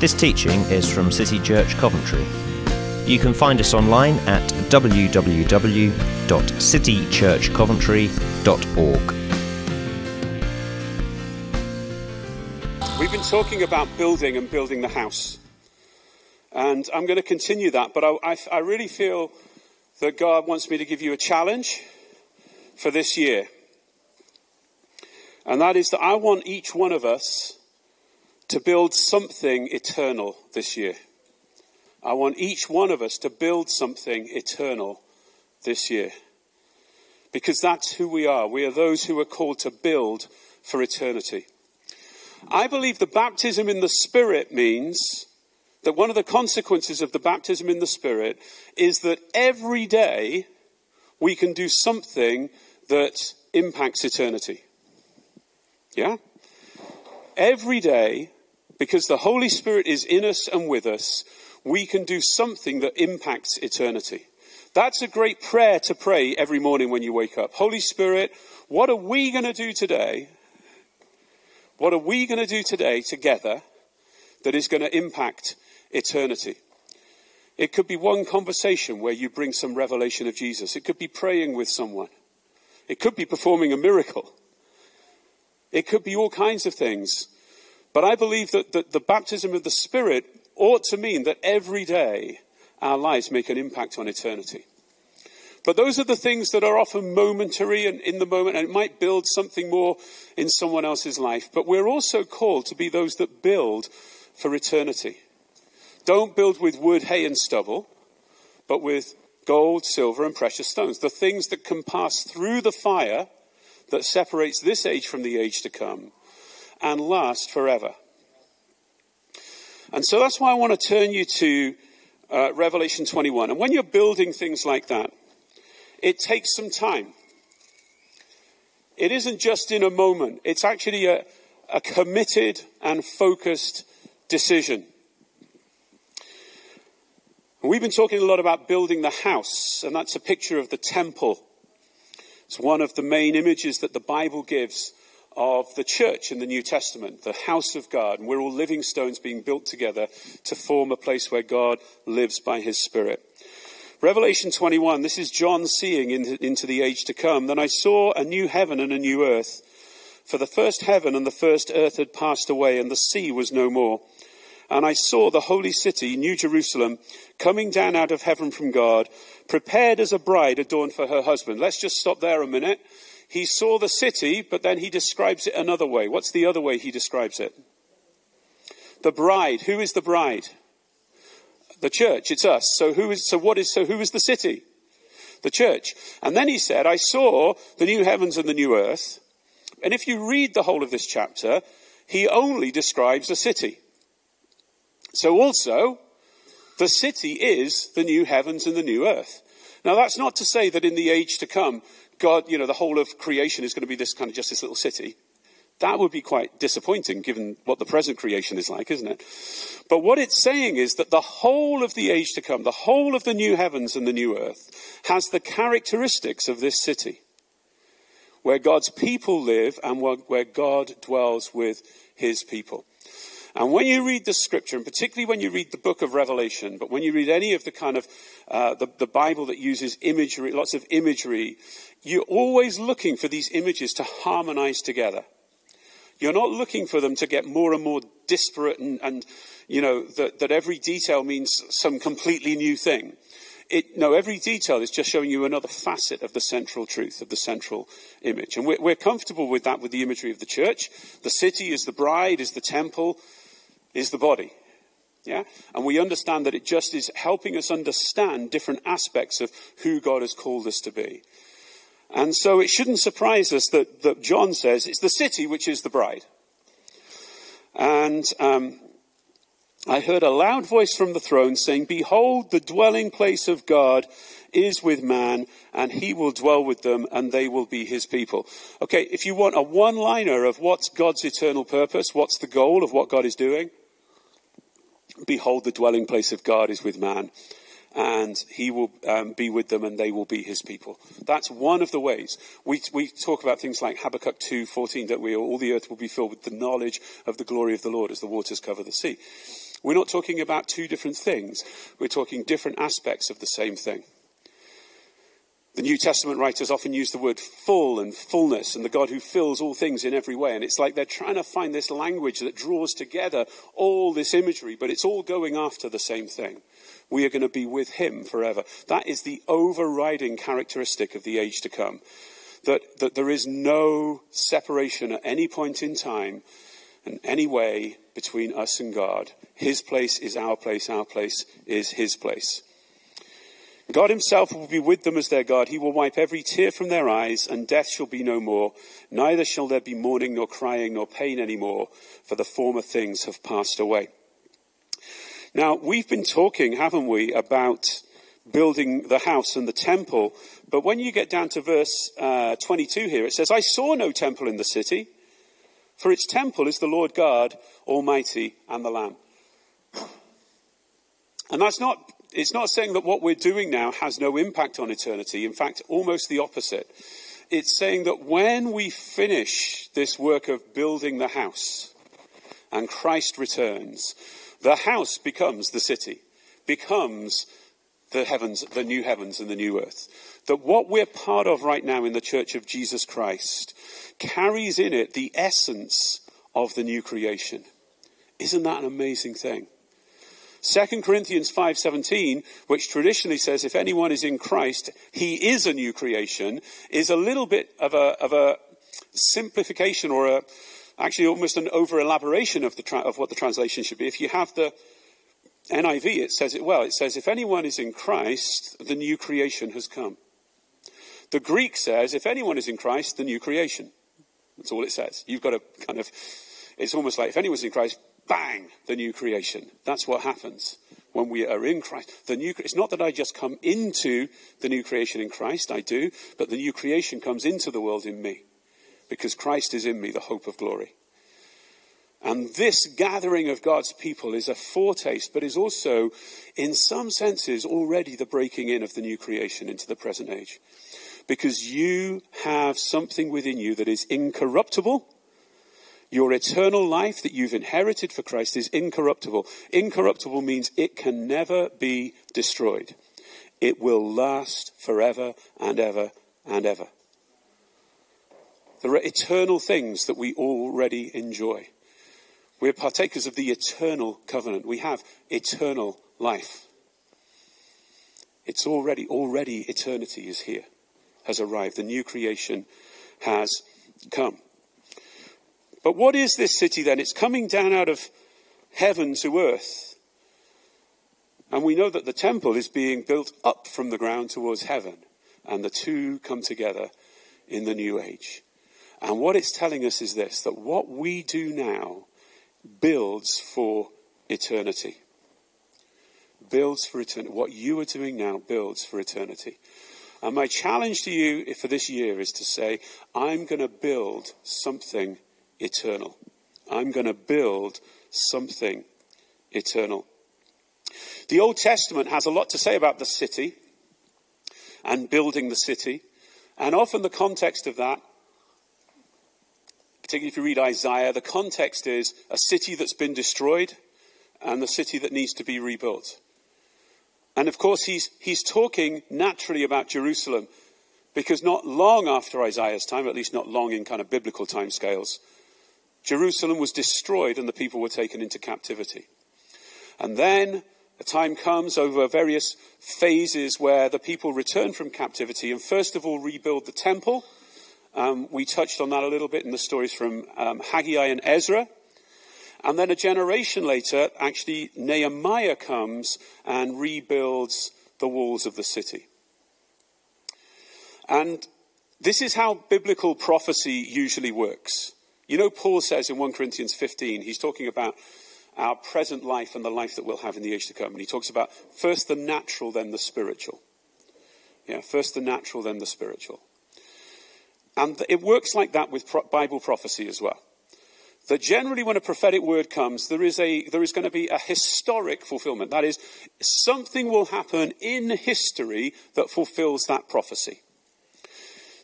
This teaching is from City Church Coventry. You can find us online at www.citychurchcoventry.org. We've been talking about building and building the house. And I'm going to continue that, but I, I, I really feel that God wants me to give you a challenge for this year. And that is that I want each one of us to build something eternal this year. I want each one of us to build something eternal this year. Because that's who we are. We are those who are called to build for eternity. I believe the baptism in the Spirit means that one of the consequences of the baptism in the Spirit is that every day we can do something that impacts eternity. Yeah? Every day because the Holy Spirit is in us and with us, we can do something that impacts eternity. That's a great prayer to pray every morning when you wake up. Holy Spirit, what are we going to do today? What are we going to do today together that is going to impact eternity? It could be one conversation where you bring some revelation of Jesus. It could be praying with someone. It could be performing a miracle. It could be all kinds of things. But I believe that, the baptism of the Spirit ought to mean that every day our lives make an impact on eternity. But those are the things that are often momentary and in the moment, and it might build something more in someone else's life. But we're also called to be those that build for eternity. Don't build with wood, hay, and stubble, but with gold, silver, and precious stones. The things that can pass through the fire that separates this age from the age to come and last forever. And so that's why I want to turn you to uh, Revelation 21. And when you're building things like that, it takes some time. It isn't just in a moment, it's actually a, a committed and focused decision. We've been talking a lot about building the house, and that's a picture of the temple. It's one of the main images that the Bible gives of the church in the New Testament, the house of God. And we're all living stones being built together to form a place where God lives by his Spirit. Revelation 21, this is John seeing into, the age to come. Then I saw a new heaven and a new earth. For the first heaven and the first earth had passed away, and the sea was no more. And I saw the holy city, New Jerusalem, coming down out of heaven from God, prepared as a bride adorned for her husband. Let's just stop there a minute. He saw the city, but then he describes it another way. What's the other way he describes it? The bride. Who is the bride? The church. It's us. So who is, so what is, so who is the city? The church. And then he said, I saw the new heavens and the new earth. And if you read the whole of this chapter, he only describes a city. So also, the city is the new heavens and the new earth. Now that's not to say that in the age to come, God, you know, the whole of creation is going to be this kind of just this little city. That would be quite disappointing given what the present creation is like, isn't it? But what it's saying is that the whole of the age to come, the whole of the new heavens and the new earth, has the characteristics of this city, where God's people live and where God dwells with his people. And when you read the scripture, and particularly when you read the book of Revelation, but when you read any of the kind of uh, the, the Bible that uses imagery, lots of imagery, you're always looking for these images to harmonize together. You're not looking for them to get more and more disparate and, and you know, that, that every detail means some completely new thing. It, no, every detail is just showing you another facet of the central truth, of the central image. And we're, we're comfortable with that with the imagery of the church. The city is the bride, is the temple, is the body. Yeah? And we understand that it just is helping us understand different aspects of who God has called us to be. And so it shouldn't surprise us that, that John says it's the city which is the bride. And um, I heard a loud voice from the throne saying, Behold, the dwelling place of God is with man, and he will dwell with them, and they will be his people. Okay, if you want a one liner of what's God's eternal purpose, what's the goal of what God is doing, Behold, the dwelling place of God is with man, and he will um, be with them, and they will be his people. That's one of the ways. We, we talk about things like Habakkuk 2.14, don't we? All the earth will be filled with the knowledge of the glory of the Lord as the waters cover the sea. We're not talking about two different things. We're talking different aspects of the same thing. The New Testament writers often use the word full and fullness and the God who fills all things in every way. And it's like they're trying to find this language that draws together all this imagery, but it's all going after the same thing. We are going to be with him forever. That is the overriding characteristic of the age to come. That, that there is no separation at any point in time in any way between us and God. His place is our place, our place is his place. God himself will be with them as their God. He will wipe every tear from their eyes, and death shall be no more. Neither shall there be mourning, nor crying, nor pain any more, for the former things have passed away. Now, we've been talking, haven't we, about building the house and the temple. But when you get down to verse uh, 22 here, it says, I saw no temple in the city, for its temple is the Lord God Almighty and the Lamb. And that's not it's not saying that what we're doing now has no impact on eternity. In fact, almost the opposite. It's saying that when we finish this work of building the house and Christ returns, the house becomes the city, becomes the heavens, the new heavens and the new earth. That what we're part of right now in the church of Jesus Christ carries in it the essence of the new creation. Isn't that an amazing thing? 2 Corinthians 5:17, which traditionally says if anyone is in Christ, he is a new creation, is a little bit of a, of a simplification or a, actually almost an over elaboration of, the, of what the translation should be. If you have the NIV, it says it well. It says, if anyone is in Christ, the new creation has come. The Greek says, if anyone is in Christ, the new creation. That's all it says. You've got to kind of, it's almost like if anyone's in Christ, bang, the new creation. That's what happens when we are in Christ. The new, it's not that I just come into the new creation in Christ, I do, but the new creation comes into the world in me because Christ is in me, the hope of glory. And this gathering of God's people is a foretaste, but is also, in some senses, already the breaking in of the new creation into the present age. Because you have something within you that is incorruptible, your eternal life that you've inherited for Christ is incorruptible. Incorruptible means it can never be destroyed. It will last forever and ever and ever. There are eternal things that we already enjoy. We're partakers of the eternal covenant. We have eternal life. It's already, already eternity is here, has arrived. The new creation has come. But what is this city then? It's coming down out of heaven to earth. And we know that the temple is being built up from the ground towards heaven. And the two come together in the new age. And what it's telling us is this that what we do now builds for eternity. Builds for eternity. What you are doing now builds for eternity. And my challenge to you for this year is to say, I'm going to build something eternal. I'm going to build something eternal. The Old Testament has a lot to say about the city and building the city. And often the context of that, particularly if you read Isaiah, the context is a city that's been destroyed and the city that needs to be rebuilt. And of course, he's, he's talking naturally about Jerusalem because not long after Isaiah's time, at least not long in kind of biblical timescales, Jerusalem was destroyed and the people were taken into captivity. And then a time comes over various phases where the people return from captivity and first of all rebuild the temple. Um, we touched on that a little bit in the stories from um, Haggai and Ezra. And then a generation later, actually, Nehemiah comes and rebuilds the walls of the city. And this is how biblical prophecy usually works. You know, Paul says in 1 Corinthians 15, he's talking about our present life and the life that we'll have in the age to come. And he talks about first the natural, then the spiritual. Yeah, first the natural, then the spiritual. And it works like that with Bible prophecy as well. That generally, when a prophetic word comes, there is, a, there is going to be a historic fulfillment. That is, something will happen in history that fulfills that prophecy.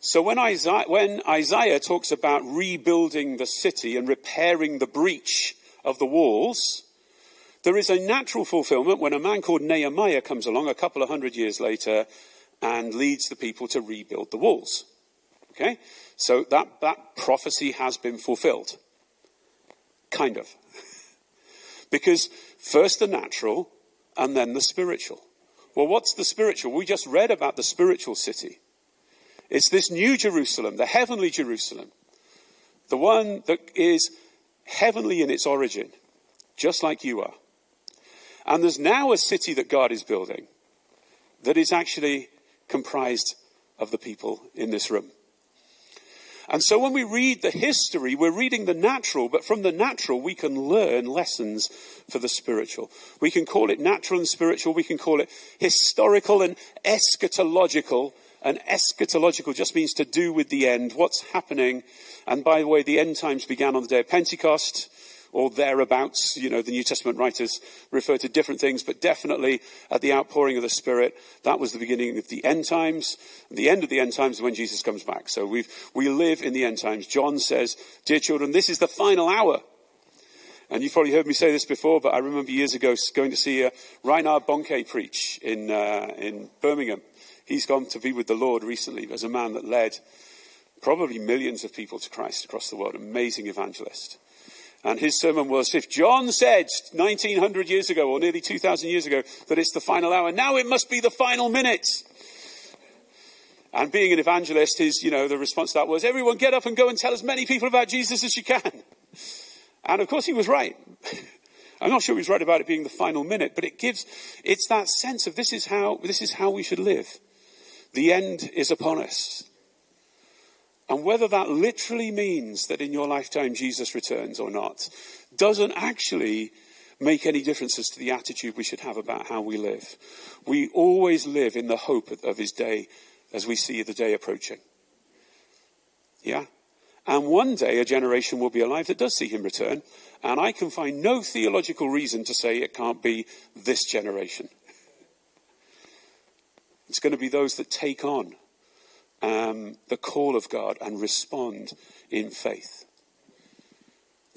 So when Isaiah, when Isaiah talks about rebuilding the city and repairing the breach of the walls, There is a natural fulfillment when a man called Nehemiah comes along a couple of hundred years later and leads the people to rebuild the walls. Okay? So that, that prophecy has been fulfilled. Kind of. because first the natural and then the spiritual. Well, what's the spiritual? We just read about the spiritual city. It's this new Jerusalem, the heavenly Jerusalem, the one that is heavenly in its origin, just like you are. And there's now a city that God is building that is actually comprised of the people in this room. And so when we read the history, we're reading the natural, but from the natural, we can learn lessons for the spiritual. We can call it natural and spiritual. We can call it historical and eschatological. And eschatological just means to do with the end, what's happening. And by the way, the end times began on the day of Pentecost or thereabouts. You know, the New Testament writers refer to different things, but definitely at the outpouring of the Spirit, that was the beginning of the end times. The end of the end times is when Jesus comes back. So we we live in the end times. John says, Dear children, this is the final hour. And you've probably heard me say this before, but I remember years ago going to see uh, Reinhard Bonnke preach in, uh, in Birmingham. He's gone to be with the Lord recently as a man that led probably millions of people to Christ across the world. Amazing evangelist. And his sermon was if John said 1900 years ago, or nearly 2000 years ago, that it's the final hour, now it must be the final minute. And being an evangelist, his, you know, the response to that was, everyone get up and go and tell as many people about Jesus as you can. And of course he was right. I'm not sure he was right about it being the final minute, but it gives, it's that sense of this is how, this is how we should live. The end is upon us. And whether that literally means that in your lifetime Jesus returns or not doesn't actually make any difference as to the attitude we should have about how we live. We always live in the hope of his day as we see the day approaching. Yeah? And one day a generation will be alive that does see him return. And I can find no theological reason to say it can't be this generation. It's going to be those that take on um, the call of God and respond in faith.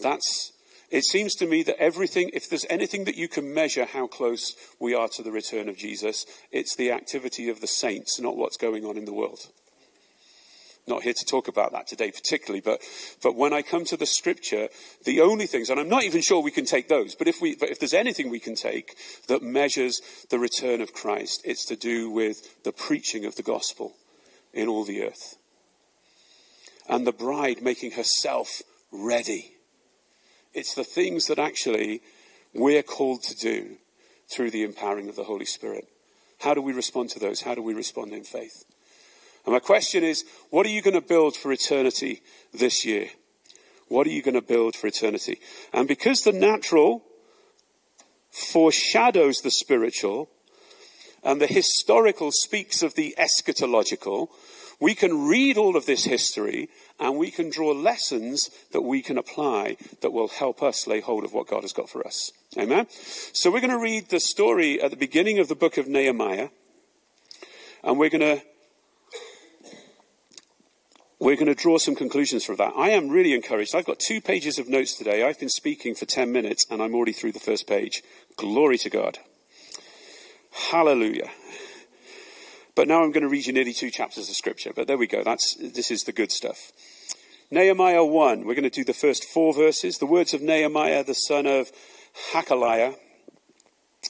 That's, it seems to me that everything, if there's anything that you can measure how close we are to the return of Jesus, it's the activity of the saints, not what's going on in the world. Not here to talk about that today particularly, but, but when I come to the scripture, the only things, and I'm not even sure we can take those, but if we, but if there's anything we can take that measures the return of Christ, it's to do with the preaching of the gospel in all the earth. And the bride making herself ready. It's the things that actually we're called to do through the empowering of the Holy Spirit. How do we respond to those? How do we respond in faith? And my question is what are you going to build for eternity this year? What are you going to build for eternity? And because the natural foreshadows the spiritual, and the historical speaks of the eschatological, we can read all of this history and we can draw lessons that we can apply that will help us lay hold of what God has got for us. Amen? So we're going to read the story at the beginning of the book of Nehemiah and we're going to we're going to draw some conclusions from that. I am really encouraged. I've got two pages of notes today. I've been speaking for 10 minutes and I'm already through the first page. Glory to God. Hallelujah. But now I'm going to read you nearly two chapters of scripture. But there we go. That's, this is the good stuff. Nehemiah 1. We're going to do the first four verses. The words of Nehemiah, the son of Hacaliah.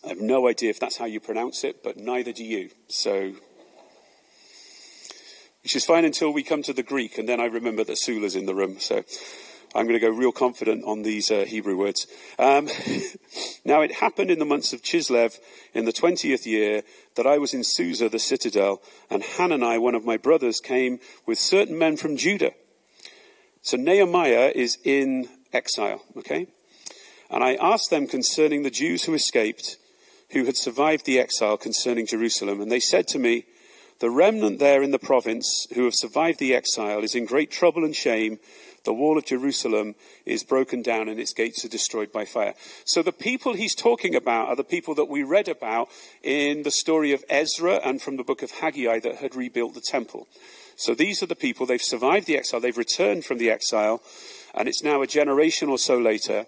I have no idea if that's how you pronounce it, but neither do you. So, which is fine until we come to the Greek, and then I remember that Sula's in the room. So, I'm going to go real confident on these uh, Hebrew words. Um, now, it happened in the months of Chislev in the 20th year that I was in Susa, the citadel, and Hanani, one of my brothers, came with certain men from Judah. So Nehemiah is in exile, okay? And I asked them concerning the Jews who escaped, who had survived the exile concerning Jerusalem. And they said to me, The remnant there in the province who have survived the exile is in great trouble and shame the wall of Jerusalem is broken down and its gates are destroyed by fire. So the people he's talking about are the people that we read about in the story of Ezra and from the book of Haggai that had rebuilt the temple. So these are the people, they've survived the exile, they've returned from the exile, and it's now a generation or so later.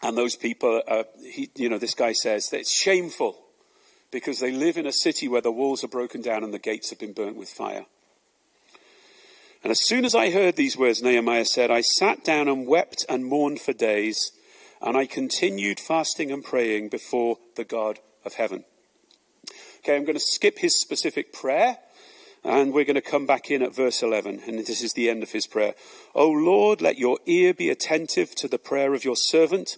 And those people, uh, he, you know, this guy says that it's shameful because they live in a city where the walls are broken down and the gates have been burnt with fire. And as soon as I heard these words, Nehemiah said, I sat down and wept and mourned for days, and I continued fasting and praying before the God of heaven. Okay, I'm going to skip his specific prayer, and we're going to come back in at verse 11, and this is the end of his prayer. O Lord, let your ear be attentive to the prayer of your servant,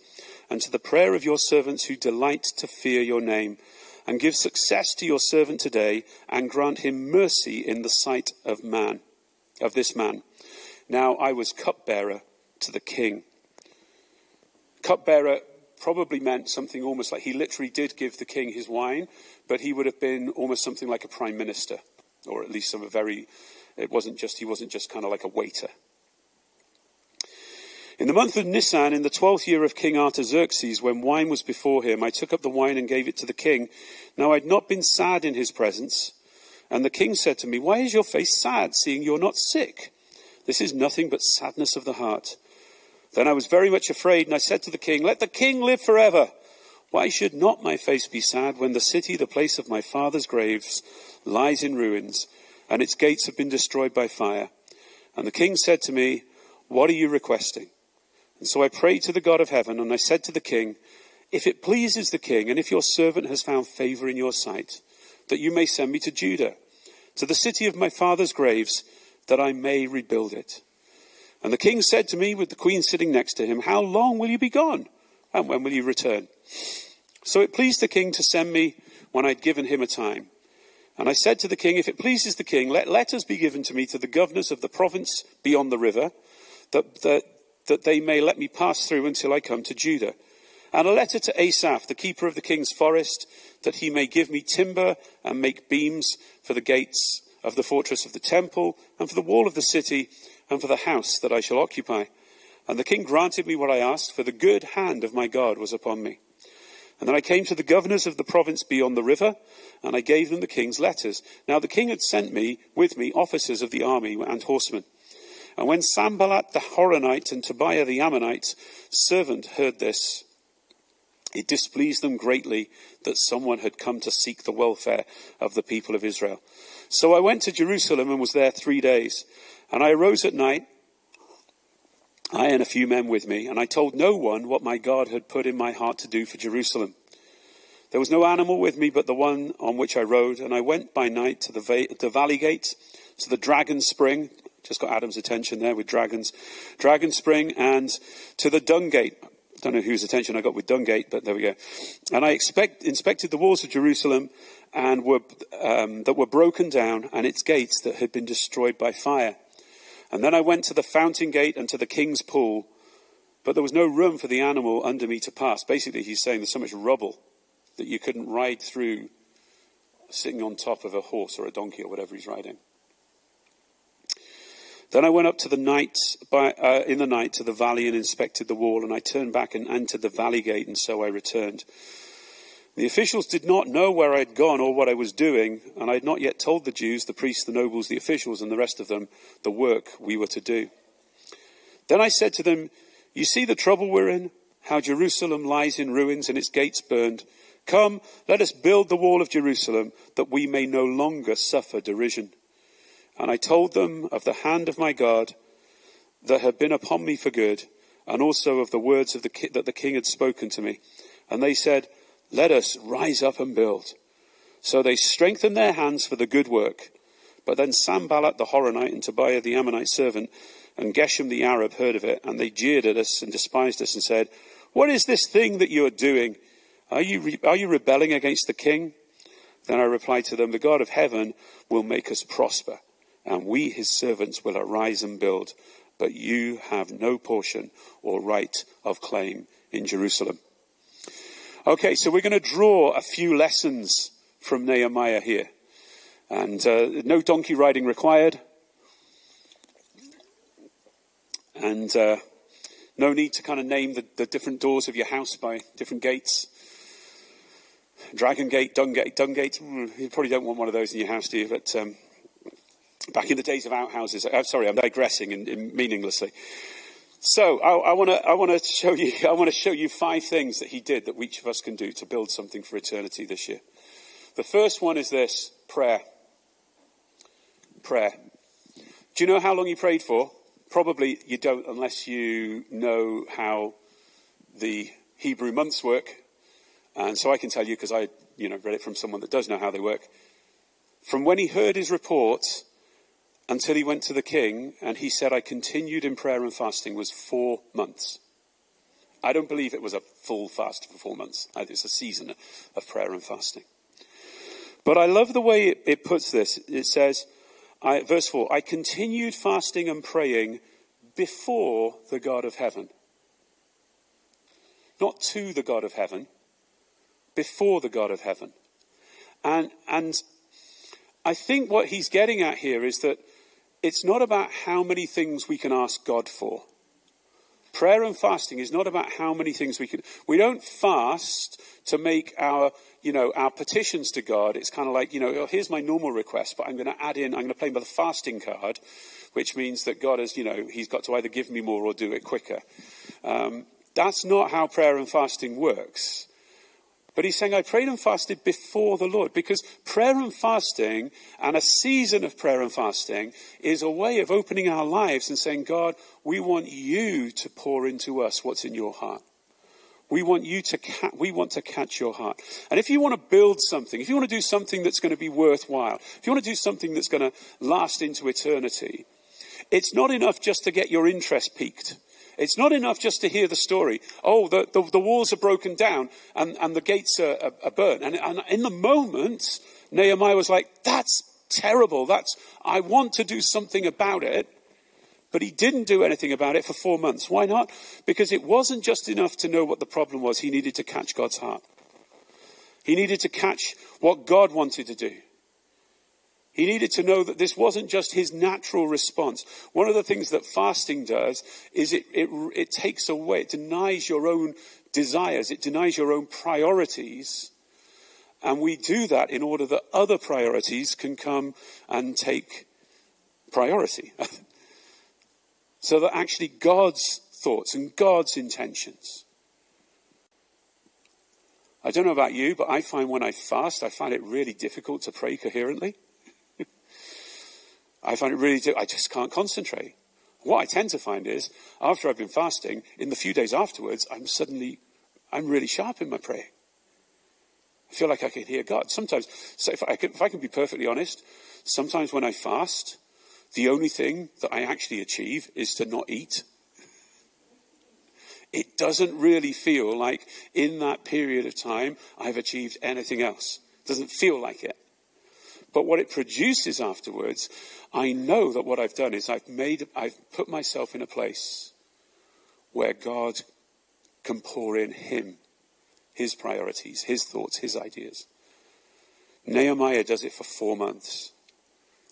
and to the prayer of your servants who delight to fear your name. And give success to your servant today, and grant him mercy in the sight of man of this man. Now I was cupbearer to the king. Cupbearer probably meant something almost like he literally did give the king his wine, but he would have been almost something like a prime minister, or at least some very, it wasn't just, he wasn't just kind of like a waiter. In the month of Nisan, in the twelfth year of King Artaxerxes, when wine was before him, I took up the wine and gave it to the king. Now I had not been sad in his presence, and the king said to me, Why is your face sad, seeing you're not sick? This is nothing but sadness of the heart. Then I was very much afraid, and I said to the king, Let the king live forever. Why should not my face be sad when the city, the place of my father's graves, lies in ruins, and its gates have been destroyed by fire? And the king said to me, What are you requesting? And so I prayed to the God of heaven, and I said to the king, If it pleases the king, and if your servant has found favor in your sight, that you may send me to Judah, to the city of my father's graves, that I may rebuild it. And the king said to me, with the queen sitting next to him, How long will you be gone? And when will you return? So it pleased the king to send me when I'd given him a time. And I said to the king, If it pleases the king, let letters be given to me to the governors of the province beyond the river, that, that, that they may let me pass through until I come to Judah. And a letter to Asaph, the keeper of the king's forest, that he may give me timber and make beams for the gates of the fortress of the temple, and for the wall of the city, and for the house that I shall occupy. And the king granted me what I asked, for the good hand of my God was upon me. And then I came to the governors of the province beyond the river, and I gave them the king's letters. Now the king had sent me with me officers of the army and horsemen. And when Sanballat the Horonite and Tobiah the Ammonite servant heard this, it displeased them greatly that someone had come to seek the welfare of the people of Israel. So I went to Jerusalem and was there three days. And I arose at night, I and a few men with me, and I told no one what my God had put in my heart to do for Jerusalem. There was no animal with me but the one on which I rode, and I went by night to the, va- the valley gate, to the dragon spring, just got Adam's attention there with dragons, dragon spring, and to the dung gate don't know whose attention I got with Dungate, but there we go. And I expect, inspected the walls of Jerusalem and were, um, that were broken down and its gates that had been destroyed by fire. And then I went to the fountain gate and to the king's pool, but there was no room for the animal under me to pass. Basically, he's saying there's so much rubble that you couldn't ride through sitting on top of a horse or a donkey or whatever he's riding. Then I went up to the night by, uh, in the night to the valley and inspected the wall, and I turned back and entered the valley gate, and so I returned. The officials did not know where I had gone or what I was doing, and I had not yet told the Jews, the priests, the nobles, the officials, and the rest of them the work we were to do. Then I said to them, You see the trouble we're in? How Jerusalem lies in ruins and its gates burned. Come, let us build the wall of Jerusalem, that we may no longer suffer derision. And I told them of the hand of my God that had been upon me for good, and also of the words of the ki- that the king had spoken to me. And they said, Let us rise up and build. So they strengthened their hands for the good work. But then Sanballat the Horonite and Tobiah the Ammonite servant and Geshem the Arab heard of it, and they jeered at us and despised us and said, What is this thing that you are doing? Are you, re- are you rebelling against the king? Then I replied to them, The God of heaven will make us prosper and we, his servants, will arise and build. But you have no portion or right of claim in Jerusalem. Okay, so we're going to draw a few lessons from Nehemiah here. And uh, no donkey riding required. And uh, no need to kind of name the, the, different doors of your house by different gates. Dragon gate, dung gate, dung gate. Hmm, you probably don't want one of those in your house, do you? But um, back in the days of outhouses. I'm uh, sorry, I'm digressing in, in meaninglessly. So I, I want to I want to show you I want to show you five things that he did that each of us can do to build something for eternity this year. The first one is this prayer. Prayer. Do you know how long he prayed for? Probably you don't unless you know how the Hebrew months work. And so I can tell you because I you know read it from someone that does know how they work. From when he heard his report until he went to the king and he said, I continued in prayer and fasting, was four months. I don't believe it was a full fast for four months. It's a season of prayer and fasting. But I love the way it, puts this. It says, I, verse 4, I continued fasting and praying before the God of heaven. Not to the God of heaven, before the God of heaven. And, and I think what he's getting at here is that it's not about how many things we can ask God for. Prayer and fasting is not about how many things we can. We don't fast to make our, you know, our petitions to God. It's kind of like, you know, oh, here's my normal request, but I'm going to add in, I'm going to play with the fasting card, which means that God has, you know, He's got to either give me more or do it quicker. Um, that's not how prayer and fasting works. But he's saying, I prayed and fasted before the Lord because prayer and fasting and a season of prayer and fasting is a way of opening our lives and saying, God, we want you to pour into us what's in your heart. We want you to, ca- we want to catch your heart. And if you want to build something, if you want to do something that's going to be worthwhile, if you want to do something that's going to last into eternity, it's not enough just to get your interest piqued. It's not enough just to hear the story. Oh, the, the, the walls are broken down and, and the gates are, are, are burnt. And, and in the moment, Nehemiah was like, that's terrible. That's, I want to do something about it. But he didn't do anything about it for four months. Why not? Because it wasn't just enough to know what the problem was. He needed to catch God's heart. He needed to catch what God wanted to do. He needed to know that this wasn't just his natural response. One of the things that fasting does is it, it, it takes away, it denies your own desires, it denies your own priorities. And we do that in order that other priorities can come and take priority. so that actually God's thoughts and God's intentions. I don't know about you, but I find when I fast, I find it really difficult to pray coherently. I find it really. I just can't concentrate. What I tend to find is, after I've been fasting, in the few days afterwards, I'm suddenly, I'm really sharp in my praying. I feel like I can hear God. Sometimes, so if I, can, if I can be perfectly honest, sometimes when I fast, the only thing that I actually achieve is to not eat. It doesn't really feel like in that period of time I've achieved anything else. It doesn't feel like it. But what it produces afterwards, I know that what I've done is I've made, I've put myself in a place where God can pour in Him, His priorities, His thoughts, His ideas. Nehemiah does it for four months.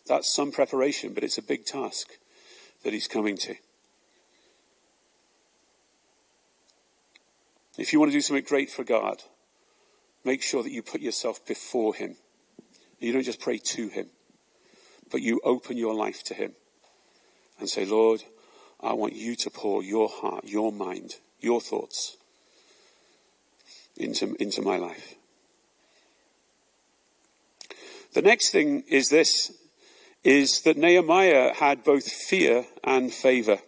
That's some preparation, but it's a big task that he's coming to. If you want to do something great for God, make sure that you put yourself before Him. You don't just pray to Him, but you open your life to Him and say, Lord, I want you to pour your heart, your mind, your thoughts into, into my life. The next thing is this, is that Nehemiah had both fear and favor.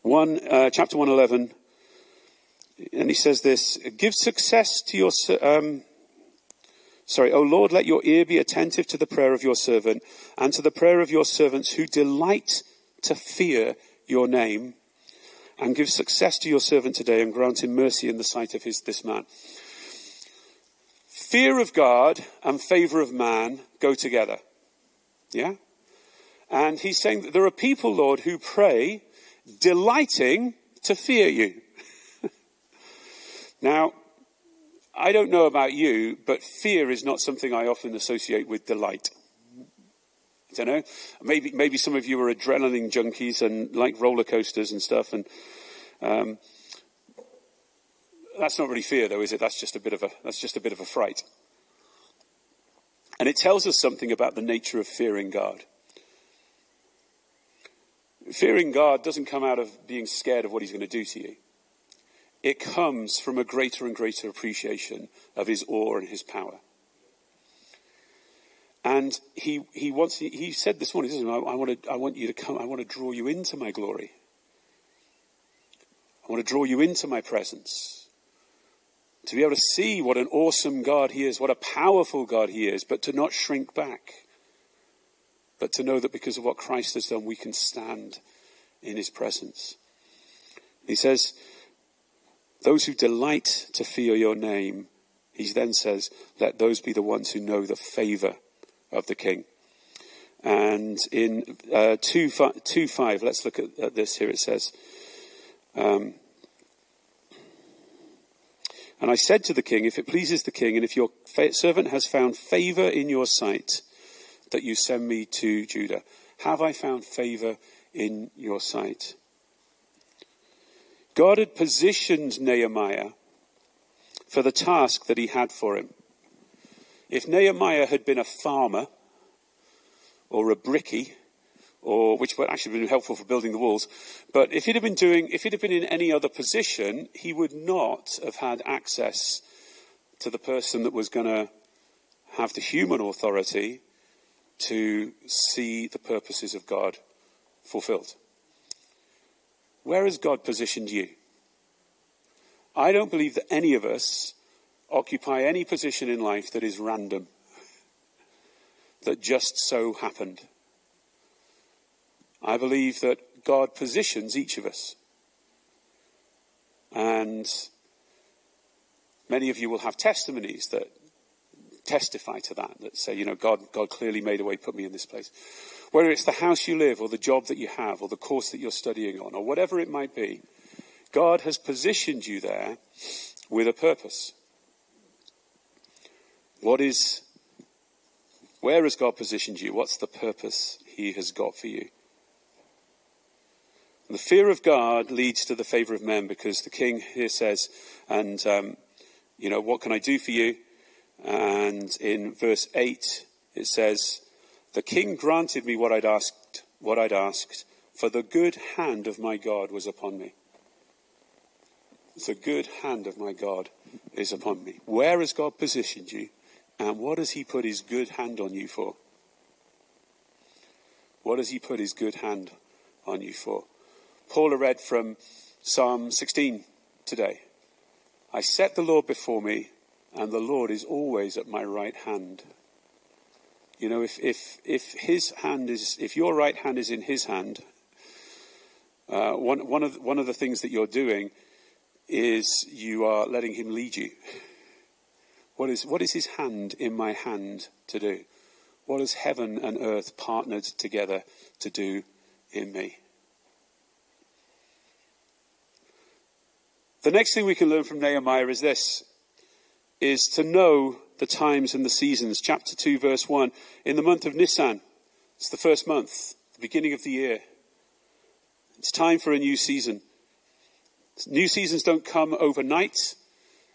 One, uh, chapter 111, and he says this, give success to your, um, Sorry, O Lord, let your ear be attentive to the prayer of your servant and to the prayer of your servants who delight to fear your name and give success to your servant today and grant him mercy in the sight of his, this man. Fear of God and favor of man go together. Yeah? And he's saying that there are people, Lord, who pray delighting to fear you. now, I don't know about you, but fear is not something I often associate with delight. I don't know. Maybe, maybe some of you are adrenaline junkies and like roller coasters and stuff. And um, that's not really fear, though, is it? That's just a bit of a that's just a bit of a fright. And it tells us something about the nature of fearing God. Fearing God doesn't come out of being scared of what he's going to do to you. It comes from a greater and greater appreciation of his awe and his power. And he, he wants, he said this morning, I, I, want to, I want you to come, I want to draw you into my glory. I want to draw you into my presence. To be able to see what an awesome God he is, what a powerful God he is, but to not shrink back. But to know that because of what Christ has done, we can stand in his presence. He says, those who delight to fear your name, he then says, let those be the ones who know the favor of the king. And in uh, 2, 5, 2 5, let's look at, at, this here. It says, um, And I said to the king, If it pleases the king, and if your fa- servant has found favor in your sight, that you send me to Judah. Have I found favor in your sight? God had positioned Nehemiah for the task that he had for him. If Nehemiah had been a farmer or a brickie, or which would actually have been helpful for building the walls, but if he'd have been doing, if he'd have been in any other position, he would not have had access to the person that was going to have the human authority to see the purposes of God fulfilled. Where has God positioned you? I don't believe that any of us occupy any position in life that is random, that just so happened. I believe that God positions each of us. And many of you will have testimonies that testify to that, that say, you know, God, God clearly made a way, put me in this place. Whether it's the house you live, or the job that you have, or the course that you're studying on, or whatever it might be, God has positioned you there with a purpose. What is, where has God positioned you? What's the purpose He has got for you? And the fear of God leads to the favor of men because the king here says, and, um, you know, what can I do for you? And in verse 8, it says, The king granted me what I'd asked, what I'd asked, for the good hand of my God was upon me. The good hand of my God is upon me. Where has God positioned you? And what has He put His good hand on you for? What has He put His good hand on you for? Paula read from Psalm 16 today. I set the Lord before me, and the Lord is always at my right hand. You know, if, if, if his hand is, if your right hand is in his hand, uh, one, one, of, one of the things that you're doing is you are letting him lead you. What is, what is his hand in my hand to do? What has heaven and earth partnered together to do in me? The next thing we can learn from Nehemiah is this is to know the times and the seasons. Chapter 2, verse 1. In the month of Nisan, it's the first month, the beginning of the year. It's time for a new season. New seasons don't come overnight.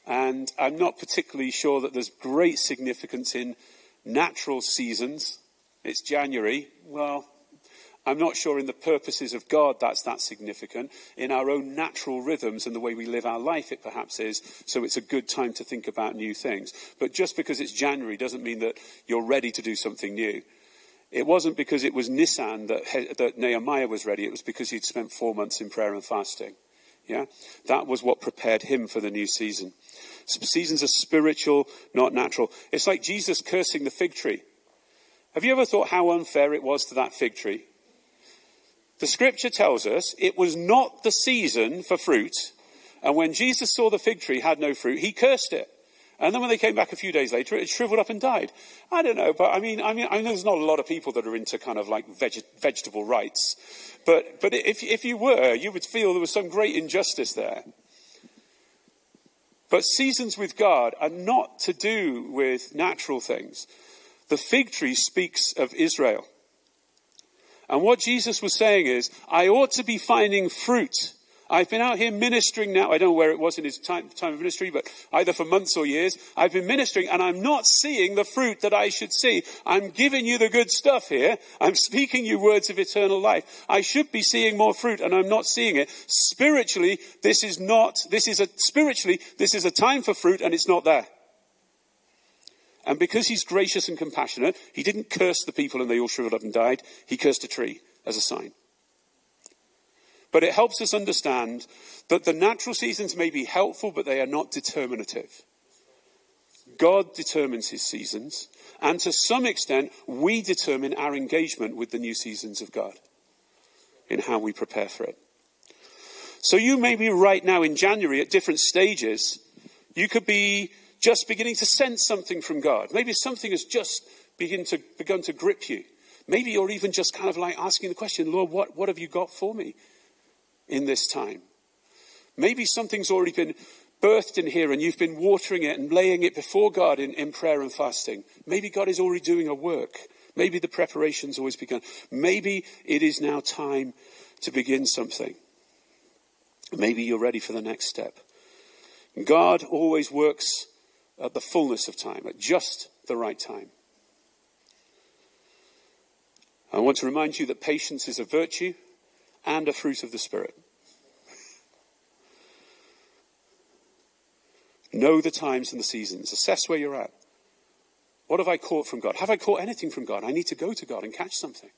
And I'm not particularly sure that there's great significance in natural seasons. It's January. Well, I'm not sure in the purposes of God that's that significant. In our own natural rhythms and the way we live our life, it perhaps is. So it's a good time to think about new things. But just because it's January doesn't mean that you're ready to do something new. It wasn't because it was Nisan that, that Nehemiah was ready. It was because he'd spent four months in prayer and fasting. Yeah? That was what prepared him for the new season. Seasons are spiritual, not natural. It's like Jesus cursing the fig tree. Have you ever thought how unfair it was to that fig tree? The scripture tells us it was not the season for fruit. And when Jesus saw the fig tree had no fruit, he cursed it. And then when they came back a few days later, it shriveled up and died. I don't know, but I mean, I mean, I know there's not a lot of people that are into kind of like veg- vegetable rights. But, but if, if you were, you would feel there was some great injustice there. But seasons with God are not to do with natural things. The fig tree speaks of Israel. And what Jesus was saying is, I ought to be finding fruit. I've been out here ministering now. I don't know where it was in his time, time of ministry, but either for months or years. I've been ministering and I'm not seeing the fruit that I should see. I'm giving you the good stuff here. I'm speaking you words of eternal life. I should be seeing more fruit and I'm not seeing it. Spiritually, this is not, this is a, spiritually, this is a time for fruit and it's not there. And because he's gracious and compassionate, he didn't curse the people and they all shriveled up and died. He cursed a tree as a sign. But it helps us understand that the natural seasons may be helpful, but they are not determinative. God determines his seasons, and to some extent, we determine our engagement with the new seasons of God in how we prepare for it. So you may be right now in January at different stages. You could be just beginning to sense something from God. Maybe something has just begin to, begun to grip you. Maybe you're even just kind of like asking the question, Lord, what, what have you got for me? in this time. Maybe something's already been birthed in here and you've been watering it and laying it before God in, in prayer and fasting. Maybe God is already doing a work. Maybe the preparation's always begun. Maybe it is now time to begin something. Maybe you're ready for the next step. God always works at the fullness of time, at just the right time. I want to remind you that patience is a virtue and a fruit of the Spirit. Know the times and the seasons. Assess where you're at. What have I caught from God? Have I caught anything from God? I need to go to God and catch something.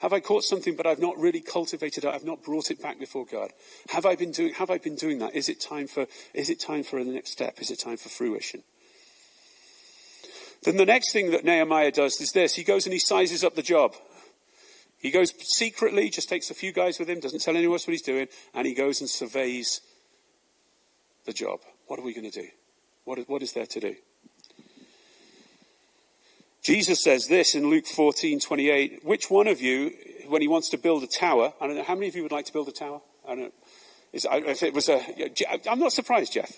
Have I caught something but I've not really cultivated it? I've not brought it back before God. Have I been doing, have I been doing that? Is it time for, is it time for the next step? Is it time for fruition? Then the next thing that Nehemiah does is this. He goes and he sizes up the job. He goes secretly, just takes a few guys with him, doesn't tell anyone else what he's doing, and he goes and surveys the job. What are we going to do? What is, what is there to do? Jesus says this in Luke 14, 28. Which one of you, when he wants to build a tower, I don't know, how many of you would like to build a tower? I don't know. Is, if it was a, I'm not surprised, Jeff.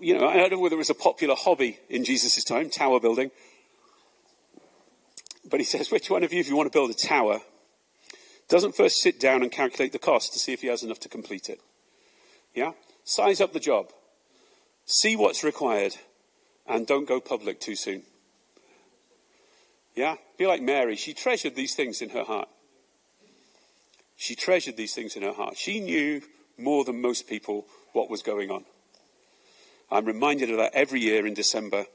You know, I don't know whether it was a popular hobby in Jesus' time, tower building. But he says, which one of you, if you want to build a tower, doesn't first sit down and calculate the cost to see if he has enough to complete it? Yeah? Size up the job. See what's required and don't go public too soon. Yeah? Be like Mary. She treasured these things in her heart. She treasured these things in her heart. She knew more than most people what was going on. I'm reminded of that every year in December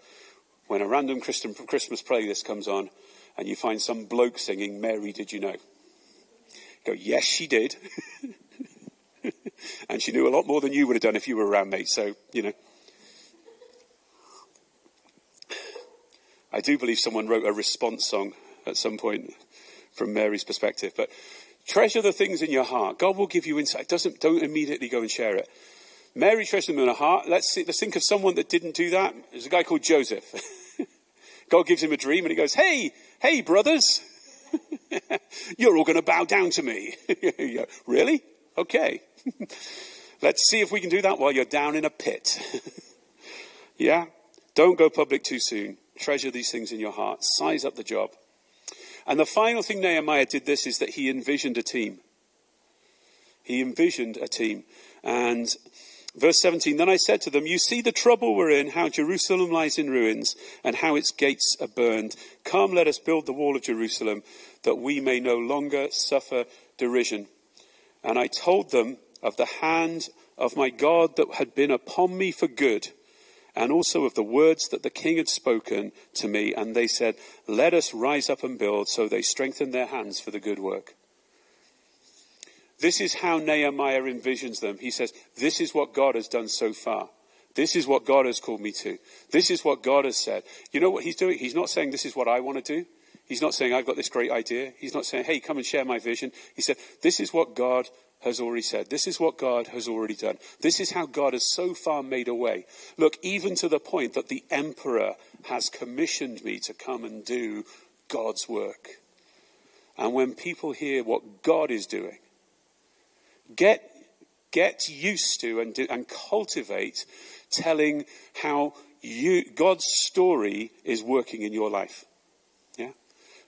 when a random Christmas playlist comes on and you find some bloke singing, Mary, did you know? go, yes, she did. and she knew a lot more than you would have done if you were around, mate. So, you know. I do believe someone wrote a response song at some point from Mary's perspective. But treasure the things in your heart. God will give you insight. Doesn't, don't immediately go and share it. Mary treasured them in her heart. Let's, see, let's think of someone that didn't do that. There's a guy called Joseph. God gives him a dream and he goes, Hey, hey, brothers, you're all going to bow down to me. really? Okay. Let's see if we can do that while you're down in a pit. yeah? Don't go public too soon. Treasure these things in your heart. Size up the job. And the final thing Nehemiah did this is that he envisioned a team. He envisioned a team. And Verse 17 Then I said to them, You see the trouble we're in, how Jerusalem lies in ruins, and how its gates are burned. Come, let us build the wall of Jerusalem, that we may no longer suffer derision. And I told them of the hand of my God that had been upon me for good, and also of the words that the king had spoken to me. And they said, Let us rise up and build. So they strengthened their hands for the good work. This is how Nehemiah envisions them. He says, This is what God has done so far. This is what God has called me to. This is what God has said. You know what he's doing? He's not saying, This is what I want to do. He's not saying, I've got this great idea. He's not saying, Hey, come and share my vision. He said, This is what God has already said. This is what God has already done. This is how God has so far made a way. Look, even to the point that the emperor has commissioned me to come and do God's work. And when people hear what God is doing, Get, get used to and, and cultivate telling how you, God's story is working in your life. Yeah?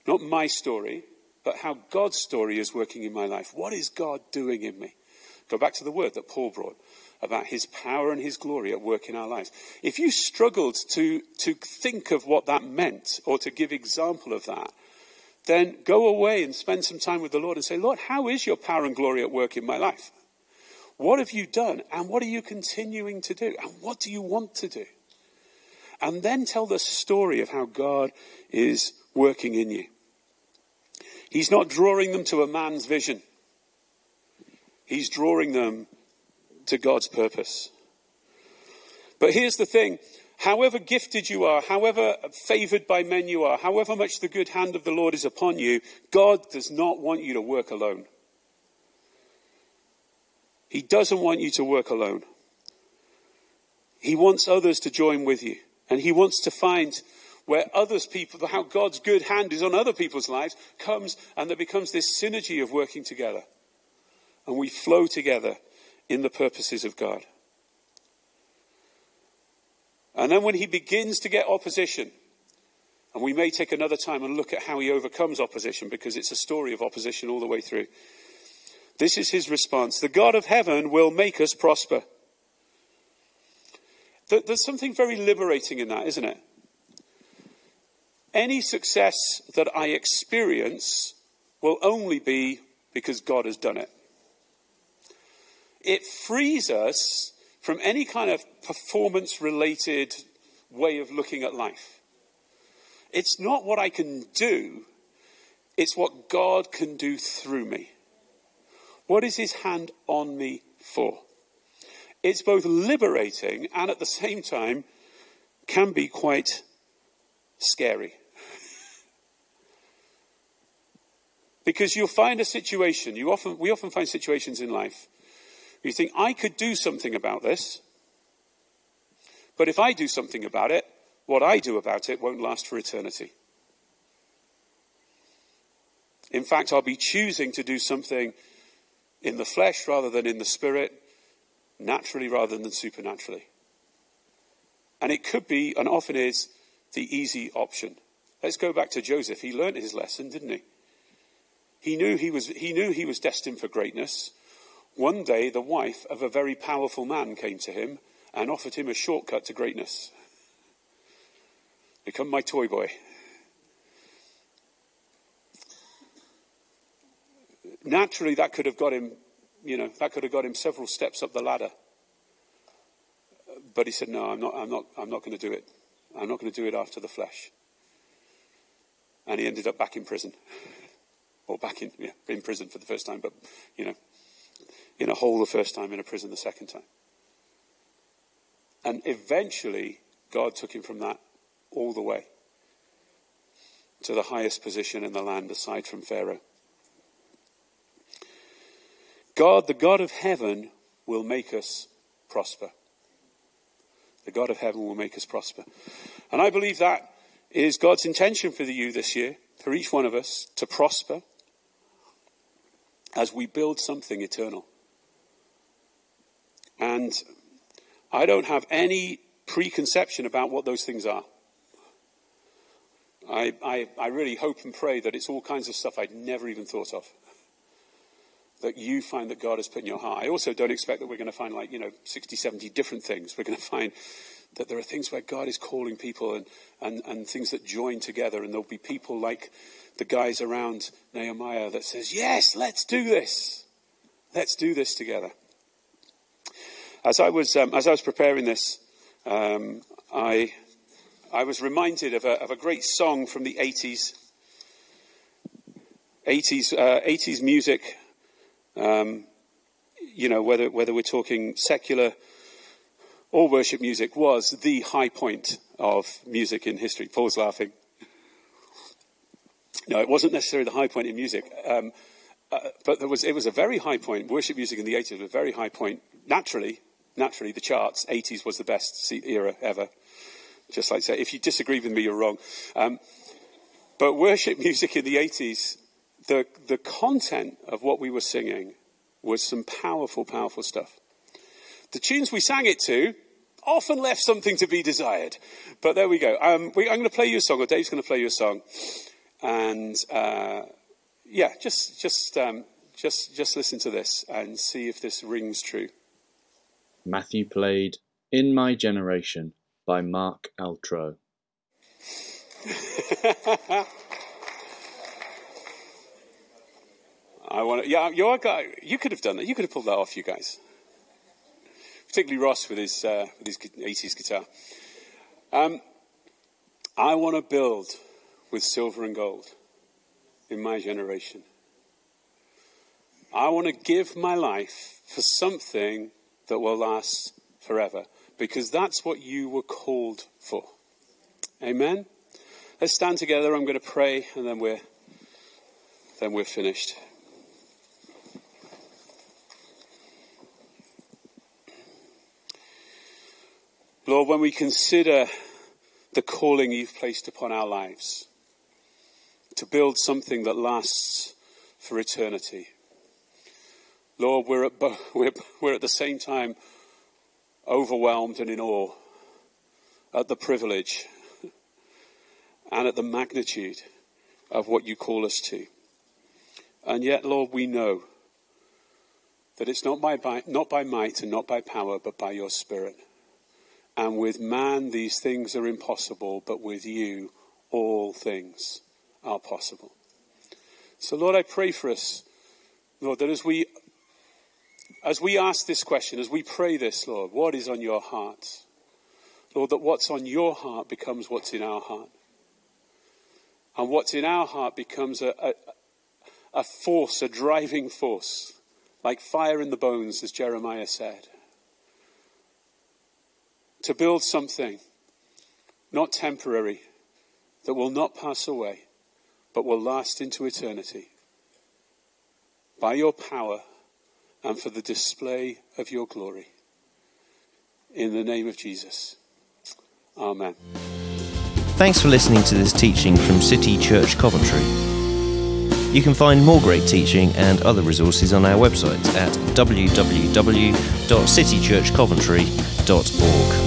Not my story, but how God's story is working in my life. What is God doing in me? Go back to the word that Paul brought about his power and his glory at work in our lives. If you struggled to, to think of what that meant or to give example of that, then go away and spend some time with the Lord and say, Lord, how is your power and glory at work in my life? What have you done? And what are you continuing to do? And what do you want to do? And then tell the story of how God is working in you. He's not drawing them to a man's vision. He's drawing them to God's purpose. But here's the thing however gifted you are, however favored by men you are, however much the good hand of the Lord is upon you, God does not want you to work alone. He doesn't want you to work alone. He wants others to join with you. And he wants to find where others people, how God's good hand is on other people's lives, comes and there becomes this synergy of working together. And we flow together in the purposes of God. And then when he begins to get opposition, and we may take another time and look at how he overcomes opposition because it's a story of opposition all the way through. This is his response The God of heaven will make us prosper. There's something very liberating in that, isn't it? Any success that I experience will only be because God has done it. It frees us from any kind of performance related way of looking at life. It's not what I can do, it's what God can do through me. What is his hand on me for? It's both liberating and at the same time can be quite scary. because you'll find a situation, you often, we often find situations in life you think, I could do something about this, but if I do something about it, what I do about it won't last for eternity. In fact, I'll be choosing to do something in the flesh rather than in the spirit, naturally rather than supernaturally. And it could be, and often is, the easy option. Let's go back to Joseph. He learned his lesson, didn't he? He knew he was, he knew he was destined for greatness. One day, the wife of a very powerful man came to him and offered him a shortcut to greatness. Become my toy boy. Naturally, that could have got him, you know, that could have got him several steps up the ladder. But he said, No, I'm not, I'm not, I'm not going to do it. I'm not going to do it after the flesh. And he ended up back in prison. or back in, yeah, in prison for the first time, but, you know, in a hole the first time, in a prison the second time. And eventually, God took him from that all the way to the highest position in the land aside from Pharaoh. God, the God of heaven, will make us prosper. The God of heaven will make us prosper. And I believe that is God's intention for you this year, for each one of us, to prosper as we build something eternal. And I don't have any preconception about what those things are. I, I, I, really hope and pray that it's all kinds of stuff I'd never even thought of. That you find that God has put in your heart. I also don't expect that we're going to find like, you know, 60, 70 different things. We're going to find that there are things where God is calling people and, and, and things that join together. And there'll be people like the guys around Nehemiah that says, yes, let's do this. Let's do this together. As I was, um, as I was preparing this, um, I, I was reminded of a, of a great song from the 80s. 80s, uh, 80s music, um, you know, whether, whether we're talking secular or worship music, was the high point of music in history. Paul's laughing. No, it wasn't necessarily the high point in music. Um, uh, but was, it was a very high point. Worship music in the 80s was a very high point, naturally, naturally, the charts, 80s was the best era ever. Just like say, if you disagree with me, you're wrong. Um, but worship music in the 80s, the, the content of what we were singing was some powerful, powerful stuff. The tunes we sang it to often left something to be desired. But there we go. Um, we, I'm going to play you a song, or Dave's going to play you a song. And uh, yeah, just, just, um, just, just listen to this and see if this rings true. Matthew played In My Generation by Mark Altrogge. I want to, yeah, you, guy, you could have done that. You could have pulled that off, you guys. Particularly Ross with his, uh, with his 80s guitar. Um, I want to build with silver and gold in my generation. I want to give my life for something that will last forever because that's what you were called for. Amen. Let's stand together. I'm going to pray and then we're then we're finished. Lord, when we consider the calling you've placed upon our lives to build something that lasts for eternity, Lord, we're at, we're, we're at the same time overwhelmed and in awe at the privilege and at the magnitude of what you call us to. And yet, Lord, we know that it's not by, by, not by might and not by power, but by your Spirit. And with man, these things are impossible, but with you, all things are possible. So, Lord, I pray for us, Lord, that as we, as we ask this question, as we pray this, Lord, what is on your heart? Lord, that what's on your heart becomes what's in our heart. And what's in our heart becomes a, a, a force, a driving force, like fire in the bones, as Jeremiah said to build something not temporary, that will not pass away, but will last into eternity. By your power and for the display of your glory. In the name of Jesus. Amen. Thanks for listening to this teaching from City Church Coventry. You can find more great teaching and other resources on our website at www.citychurchcoventry.org.